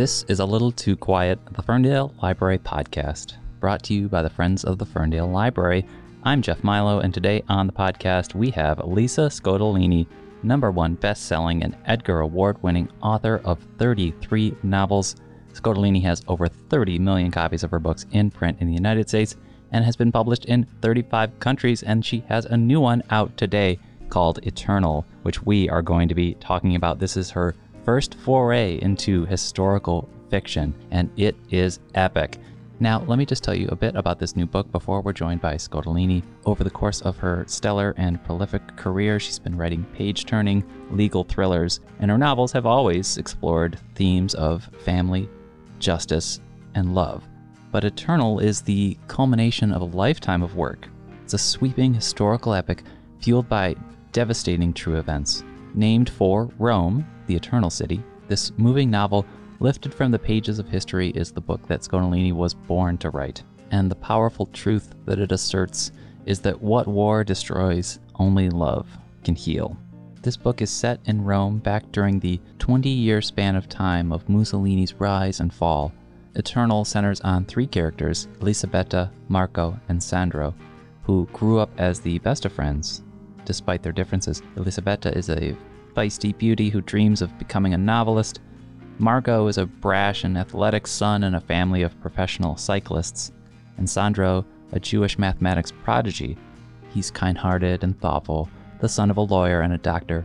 This is A Little Too Quiet, the Ferndale Library podcast, brought to you by the Friends of the Ferndale Library. I'm Jeff Milo, and today on the podcast we have Lisa Scottoline, number one best-selling and Edgar Award-winning author of 33 novels. Scottoline has over 30 million copies of her books in print in the United States and has been published in 35 countries, and she has a new one out today called Eternal, which we are going to be talking about. This is her first foray into historical fiction, and it is epic. Now, let me just tell you a bit about this new book before we're joined by Scottoline. Over the course of her stellar and prolific career, she's been writing page turning legal thrillers, and her novels have always explored themes of family, justice, and love. But Eternal is the culmination of a lifetime of work. It's a sweeping historical epic fueled by devastating true events. Named for Rome, the Eternal City, this moving novel, lifted from the pages of history, is the book that Scottoline was born to write. And the powerful truth that it asserts is that what war destroys, only love can heal. This book is set in Rome back during the 20 year span of time of Mussolini's rise and fall. Eternal centers on three characters Elisabetta, Marco, and Sandro, who grew up as the best of friends despite their differences. Elisabetta is a feisty beauty who dreams of becoming a novelist. Marco is a brash and athletic son in a family of professional cyclists. And Sandro, a Jewish mathematics prodigy. He's kind hearted and thoughtful, the son of a lawyer and a doctor.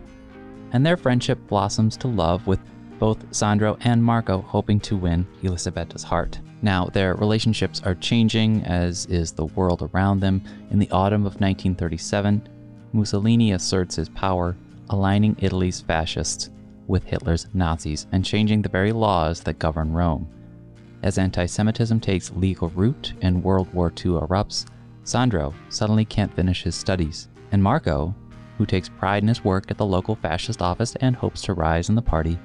And their friendship blossoms to love, with both Sandro and Marco hoping to win Elisabetta's heart. Now, their relationships are changing, as is the world around them. In the autumn of 1937, Mussolini asserts his power aligning Italy's fascists with Hitler's Nazis and changing the very laws that govern Rome. As anti Semitism takes legal root and World War II erupts, Sandro suddenly can't finish his studies, and Marco, who takes pride in his work at the local fascist office and hopes to rise in the party,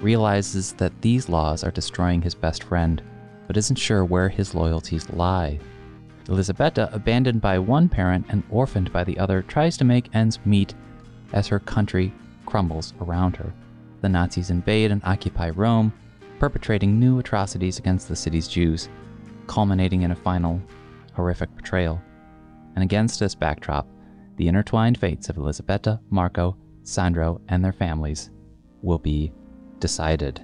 realizes that these laws are destroying his best friend, but isn't sure where his loyalties lie. Elisabetta, abandoned by one parent and orphaned by the other, tries to make ends meet as her country crumbles around her. The Nazis invade and occupy Rome, perpetrating new atrocities against the city's Jews, culminating in a final, horrific betrayal. And against this backdrop, the intertwined fates of Elisabetta, Marco, Sandro, and their families will be decided.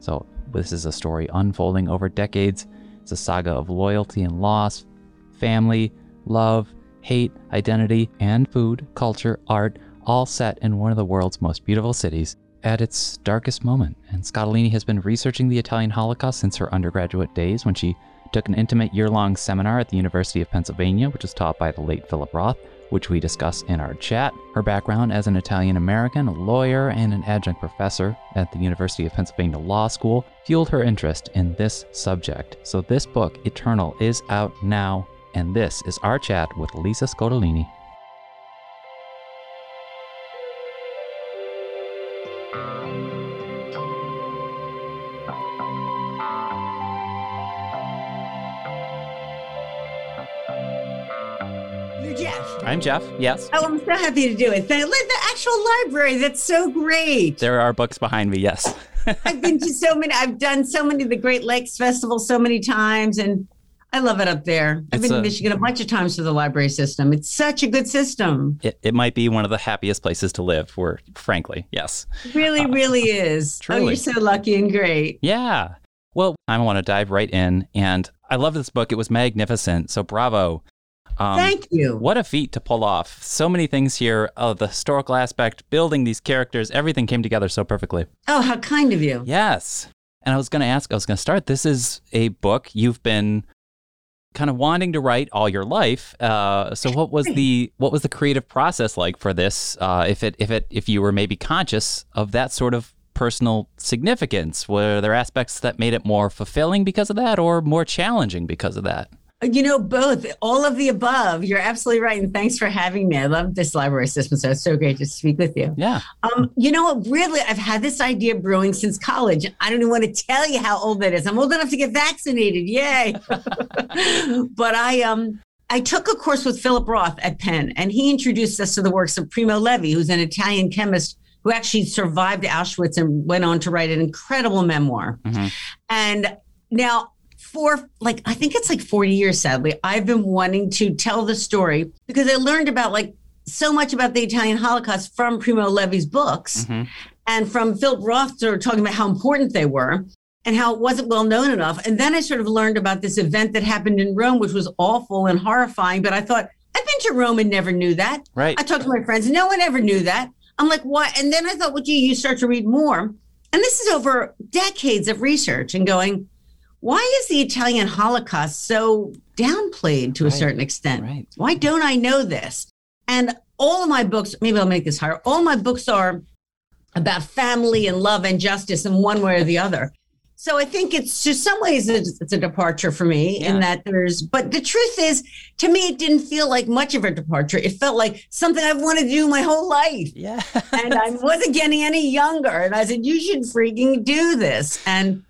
So, this is a story unfolding over decades. It's a saga of loyalty and loss, family, love, hate, identity, and food, culture, art, all set in one of the world's most beautiful cities at its darkest moment. And Scottoline has been researching the Italian Holocaust since her undergraduate days when she took an intimate year long seminar at the University of Pennsylvania, which was taught by the late Philip Roth, which we discuss in our chat. Her background as an Italian American, a lawyer, and an adjunct professor at the University of Pennsylvania Law School fueled her interest in this subject. So, this book, Eternal, is out now, and this is our chat with Lisa Scottoline. I'm Jeff. Yes. Oh, I'm so happy to do it. The, the actual library. That's so great. There are books behind me. Yes. I've been to so many. I've done so many of the Great Lakes Festival so many times, and I love it up there. I've it's been a, to Michigan a bunch of times for the library system. It's such a good system. It, it might be one of the happiest places to live. For frankly, yes. really, uh, really is. Truly. Oh, you're so lucky and great. Yeah. Well, I want to dive right in, and I love this book. It was magnificent. So bravo. Um, Thank you. What a feat to pull off. So many things here. Uh, the historical aspect, building these characters, everything came together so perfectly. Oh, how kind of you. Yes. And I was going to ask, I was going to start. This is a book you've been kind of wanting to write all your life. Uh, so what was the what was the creative process like for this? Uh, if it if it if you were maybe conscious of that sort of personal significance, were there aspects that made it more fulfilling because of that, or more challenging because of that? You know, both, all of the above. You're absolutely right. And thanks for having me. I love this library system. So it's so great to speak with you. Yeah. Um, you know what? Really, I've had this idea brewing since college. I don't even want to tell you how old that is. I'm old enough to get vaccinated. Yay. but I, um, I took a course with Philip Roth at Penn, and he introduced us to the works of Primo Levi, who's an Italian chemist who actually survived Auschwitz and went on to write an incredible memoir. Mm-hmm. And now, for like, I think it's like 40 years, sadly, I've been wanting to tell the story because I learned about like so much about the Italian Holocaust from Primo Levi's books Mhm. and from Philip Roth sort of talking about how important they were and how it wasn't well known enough. And then I sort of learned about this event that happened in Rome, which was awful and horrifying. But I thought, I've been to Rome and never knew that. Right. I talked to my friends, no one ever knew that. I'm like, what? And then I thought, well, gee, you start to read more. And this is over decades of research and going, why is the Italian Holocaust so downplayed to a certain extent? Right. Why don't I know this? And all of my books, maybe I'll make this higher. All my books are about family and love and justice in one way or the other. So I think it's to some ways it's, it's a departure for me Yeah. in that there's, but the truth is, to me, it didn't feel like much of a departure. It felt like something I've wanted to do my whole life. Yeah. And I wasn't getting any younger. And I said, you should freaking do this. And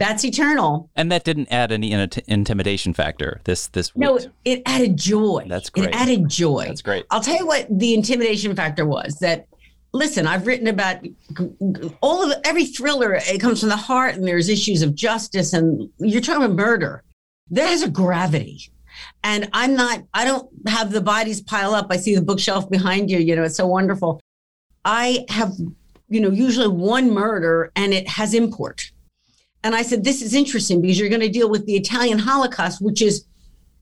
that's eternal. and that didn't add any int- intimidation factor. This this No, week. it added joy. That's great. It added joy. That's great. I'll tell you what the intimidation factor was that listen, I've written about all of every thriller, it comes from the heart and there's issues of justice and you're talking about murder. That has a gravity. And I'm not, I don't have the bodies pile up. I see the bookshelf behind you, you know, it's so wonderful. I have, you know, usually one murder and it has import. And I said, this is interesting because you're going to deal with the Italian Holocaust, which is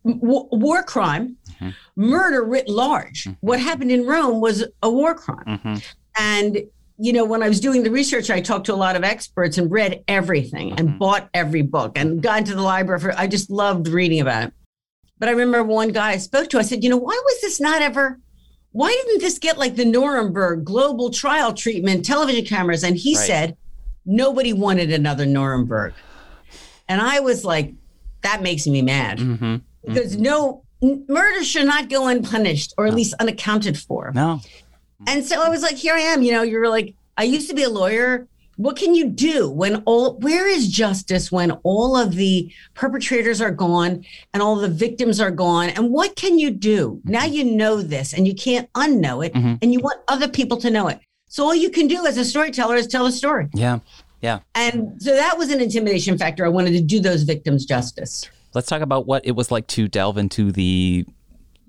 w- war crime, Mhm. murder writ large. Mhm. What happened in Rome was a war crime. hmm And, you know, when I was doing the research, I talked to a lot of experts and read everything and Mhm. bought every book and got into the library for, I just loved reading about it. But I remember one guy I spoke to, I said, you know, why was this not ever, why didn't this get like the Nuremberg global trial treatment, television cameras? And he Right. said, nobody wanted another Nuremberg. And I was like, that makes me mad hmm because no n- murder should not go unpunished or at No. least unaccounted for. No. And so I was like, here I am. You know, you're like, I used to be a lawyer. What can you do when all, where is justice when all of the perpetrators are gone and all the victims are gone? And what can you do? Now you know this and you can't unknow it Mhm. and you want other people to know it. So all you can do as a storyteller is tell a story. Yeah. Yeah. And so that was an intimidation factor. I wanted to do those victims justice. Let's talk about what it was like to delve into the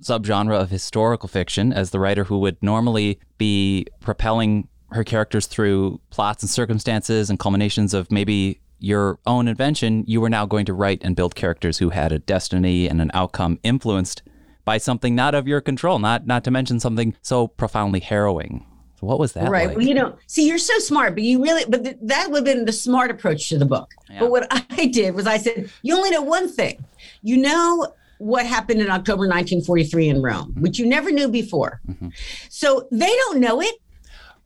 subgenre of historical fiction as the writer who would normally be propelling her characters through plots and circumstances and culminations of maybe your own invention. You were now going to write and build characters who had a destiny and an outcome influenced by something not of your control, not not to mention something so profoundly harrowing. So what was that right. like? Well, you know, see, you're so smart, but you really, but th- that would have been the smart approach to the book. Yeah. But what I did was I said, you only know one thing. You know what happened in October 1943 in Rome, which you never knew before. Mhm. So they don't know it.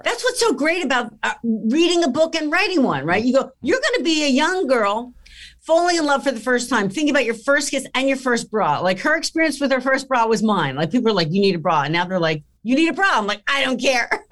That's what's so great about uh, reading a book and writing one, right? You go, you're going to be a young girl falling in love for the first time, thinking about your first kiss and your first bra. Like her experience with her first bra was mine. Like people are like, you need a bra. And now they're like, you need a. I'm like, I don't care.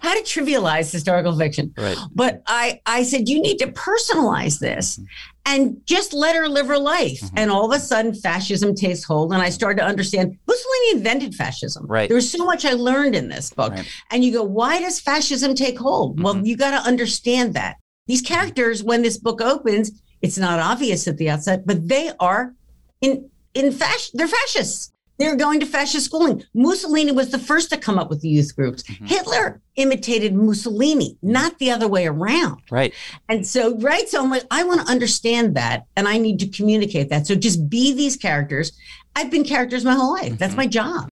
How to trivialize historical fiction. right. But I, I said, you need to personalize this and just let her live her life. Mhm. And all of a sudden, fascism takes hold. And I started to understand Mussolini invented fascism. Right. There was so much I learned in this book. Right. And you go, why does fascism take hold? Well, Mhm. you got to understand that. These characters, when this book opens, it's not obvious at the outset, but they are in in fasc- they're fascists. They're going to fascist schooling. Mussolini was the first to come up with the youth groups. Mhm. Hitler imitated Mussolini, not the other way around. Right. And so, right. So I'm like, I want to understand that and I need to communicate that. So just be these characters. I've been characters my whole life. That's Mhm. my job.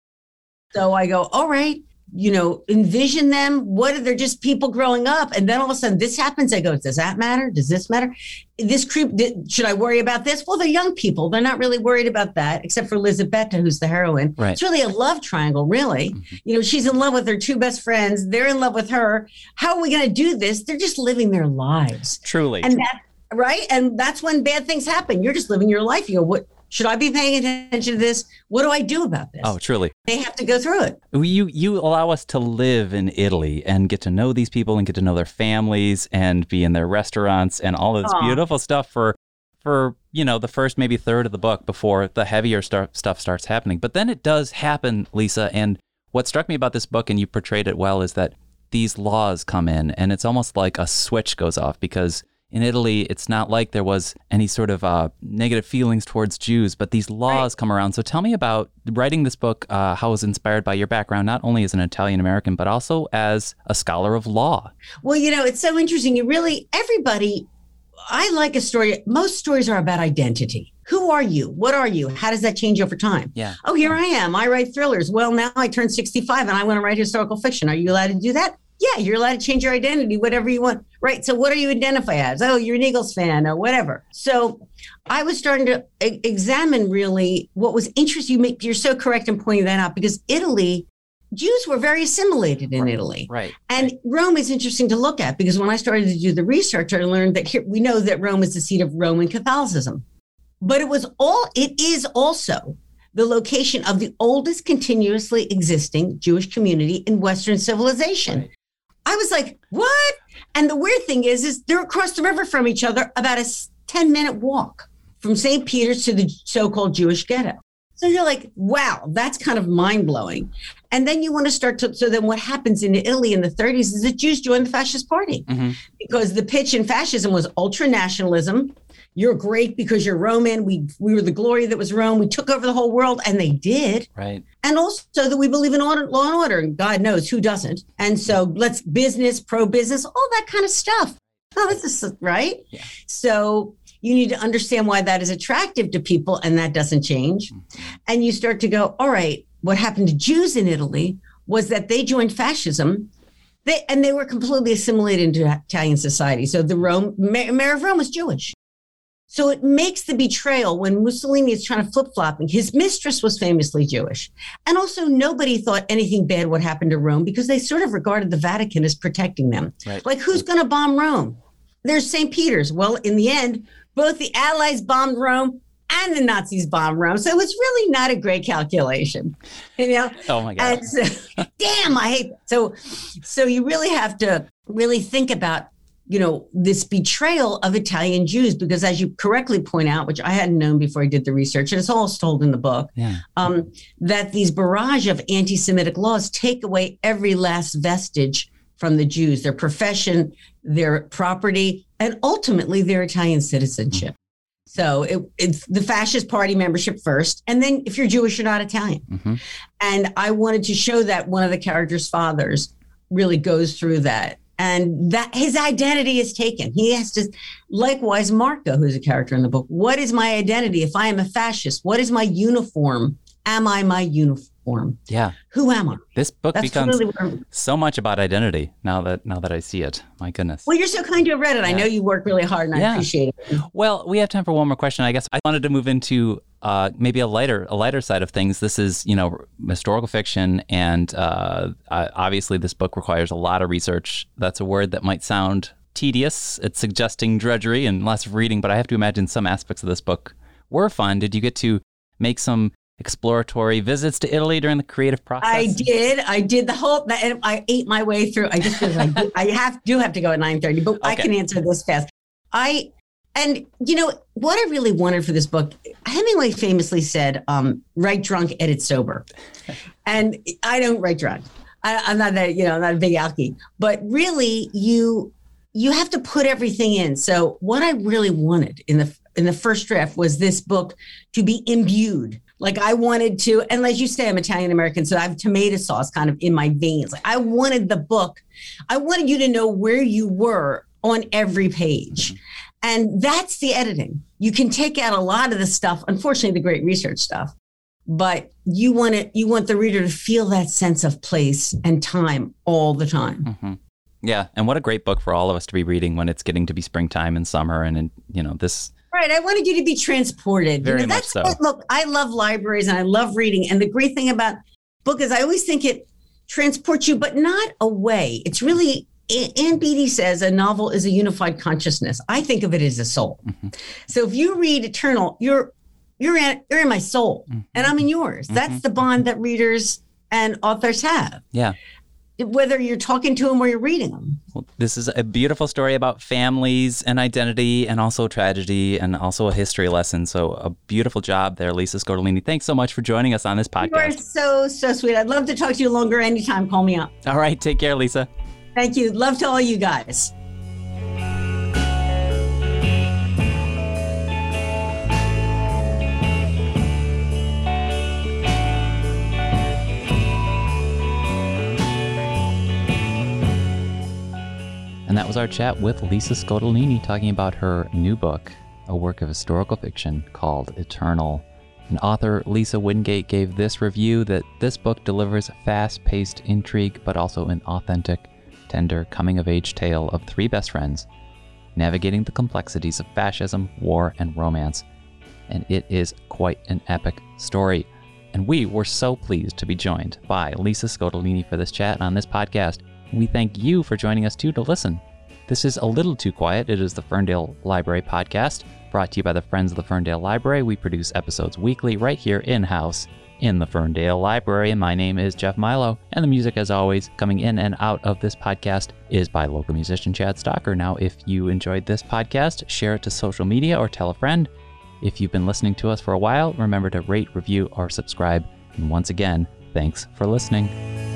So I go, all right, you know, envision them. What are they're just people growing up? And then all of a sudden this happens. I go, does that matter? Does this matter? This creep, should I worry about this? Well, they're young people. They're not really worried about that, except for Elisabetta, who's the heroine. Right. It's really a love triangle, really. Mhm. You know, she's in love with her two best friends. They're in love with her. How are we going to do this? They're just living their lives. Truly. And that, right? And that's when bad things happen. You're just living your life. You go, what should I be paying attention to this? What do I do about this? oh, truly. They have to go through it. you you allow us to live in Italy and get to know these people and get to know their families and be in their restaurants and all of this Aw. beautiful stuff for for you know the first maybe third of the book before the heavier star- stuff starts happening. But then it does happen, Lisa. And what struck me about this book, and you portrayed it well, is that these laws come in and it's almost like a switch goes off because in Italy, it's not like there was any sort of uh, negative feelings towards Jews, but these laws right. come around. So tell me about writing this book, uh, how it was inspired by your background, not only as an Italian American, but also as a scholar of law. Well, you know, it's so interesting. You really, everybody, I like a story. Most stories are about identity. Who are you? What are you? How does that change over time? Yeah. Oh, here I am. I write thrillers. Well, now I turn 65 and I want to write historical fiction. Are you allowed to do that? Yeah, you're allowed to change your identity, whatever you want. Right. So, what are you identify as? Oh, you're an Eagles fan or whatever. So, I was starting to examine really what was interesting. You make, you're so correct in pointing that out because Italy, Jews were very assimilated in right, Italy. Right. And right. Rome is interesting to look at because when I started to do the research, I learned that here, we know that Rome is the seat of Roman Catholicism. But it was all, it is also the location of the oldest continuously existing Jewish community in Western civilization. Right. I was like, what? And the weird thing is, is they're across the river from each other, about a 10 minute walk from St. Peter's to the so-called Jewish ghetto. So you're like, wow, that's kind of mind blowing. And then you want to start to. So then what happens in Italy in the 30s is that Jews join the fascist party mm-hmm. because the pitch in fascism was ultra nationalism, you're great because you're Roman. We we were the glory that was Rome. We took over the whole world, and they did. Right. And also that we believe in order, law and order, and God knows who doesn't. And so let's business, pro business, all that kind of stuff. Oh, this is right. Yeah. So you need to understand why that is attractive to people, and that doesn't change. Mm-hmm. And you start to go, all right, what happened to Jews in Italy was that they joined fascism. They, and they were completely assimilated into Italian society. So the Rome mayor of Rome was Jewish. So it makes the betrayal when Mussolini is trying to flip flopping. His mistress was famously Jewish. And also, nobody thought anything bad would happen to Rome because they sort of regarded the Vatican as protecting them. Right. Like, who's going to bomb Rome? There's St. Peter's. Well, in the end, both the Allies bombed Rome and the Nazis bombed Rome. So it was really not a great calculation, you know? Oh my God. So, damn, I hate that. So, so you really have to really think about you know, this betrayal of Italian Jews, because as you correctly point out, which I hadn't known before I did the research, and it's all told in the book, yeah. um, that these barrage of anti Semitic laws take away every last vestige from the Jews, their profession, their property, and ultimately their Italian citizenship. Mm-hmm. So it, it's the fascist party membership first. And then if you're Jewish, you're not Italian. Mm-hmm. And I wanted to show that one of the characters' fathers really goes through that and that his identity is taken. He has to, likewise, Marco, who's a character in the book. What is my identity? If I am a fascist, what is my uniform? Am I my uniform? Yeah. Who am I? This book That's becomes really so much about identity now that now that I see it. My goodness. Well, you're so kind to have read it. Yeah. I know you work really hard, and yeah. I appreciate it. Well, we have time for one more question. I guess I wanted to move into uh, maybe a lighter a lighter side of things. This is you know historical fiction, and uh, obviously this book requires a lot of research. That's a word that might sound tedious. It's suggesting drudgery and lots of reading, but I have to imagine some aspects of this book were fun. Did you get to make some exploratory visits to Italy during the creative process? I did. I did the whole. I ate my way through. I just I, do, I have do have to go at nine thirty, but okay. I can answer this fast. I and you know what I really wanted for this book. Hemingway famously said, um, "Write drunk, edit sober," and I don't write drunk. I, am not that you know I'm not a big alky, but really you you have to put everything in. So what I really wanted in the in the first draft was this book to be imbued like I wanted to, and as you say, I'm Italian American, so I have tomato sauce kind of in my veins. Like I wanted the book, I wanted you to know where you were on every page. And that's the editing. You can take out a lot of the stuff, unfortunately, the great research stuff, but you want it, you want the reader to feel that sense of place and time all the time. Mm-hmm. Yeah, and what a great book for all of us to be reading when it's getting to be springtime and summer, and, and you know this Right. I wanted you to be transported. Very you know, much so. look, I love libraries and I love reading. And the great thing about book is I always think it transports you, but not away. It's really Ann Beattie says a novel is a unified consciousness. I think of it as a soul. Mm-hmm. So if you read Eternal, you're you're in you're in my soul, mm-hmm. and I'm in yours. Mm-hmm. That's the bond that readers and authors have. Yeah whether you're talking to them or you're reading them. Well, this is a beautiful story about families and identity and also tragedy and also a history lesson. So, a beautiful job there, Lisa Scottoline. Thanks so much for joining us on this podcast. You are so, so sweet. I'd love to talk to you longer anytime. Call me up. All right. Take care, Lisa. Thank you. Love to all you guys. And that was our chat with Lisa Scottoline talking about her new book, a work of historical fiction called Eternal. And author Lisa Wingate gave this review that this book delivers fast paced intrigue, but also an authentic, tender coming of age tale of three best friends navigating the complexities of fascism, war, and romance. And it is quite an epic story. And we were so pleased to be joined by Lisa Scottoline for this chat on this podcast. We thank you for joining us too to listen. This is a little too quiet. It is the Ferndale Library podcast, brought to you by the Friends of the Ferndale Library. We produce episodes weekly right here in house in the Ferndale Library. My name is Jeff Milo. And the music, as always, coming in and out of this podcast is by local musician Chad Stocker. Now, if you enjoyed this podcast, share it to social media or tell a friend. If you've been listening to us for a while, remember to rate, review, or subscribe. And once again, thanks for listening.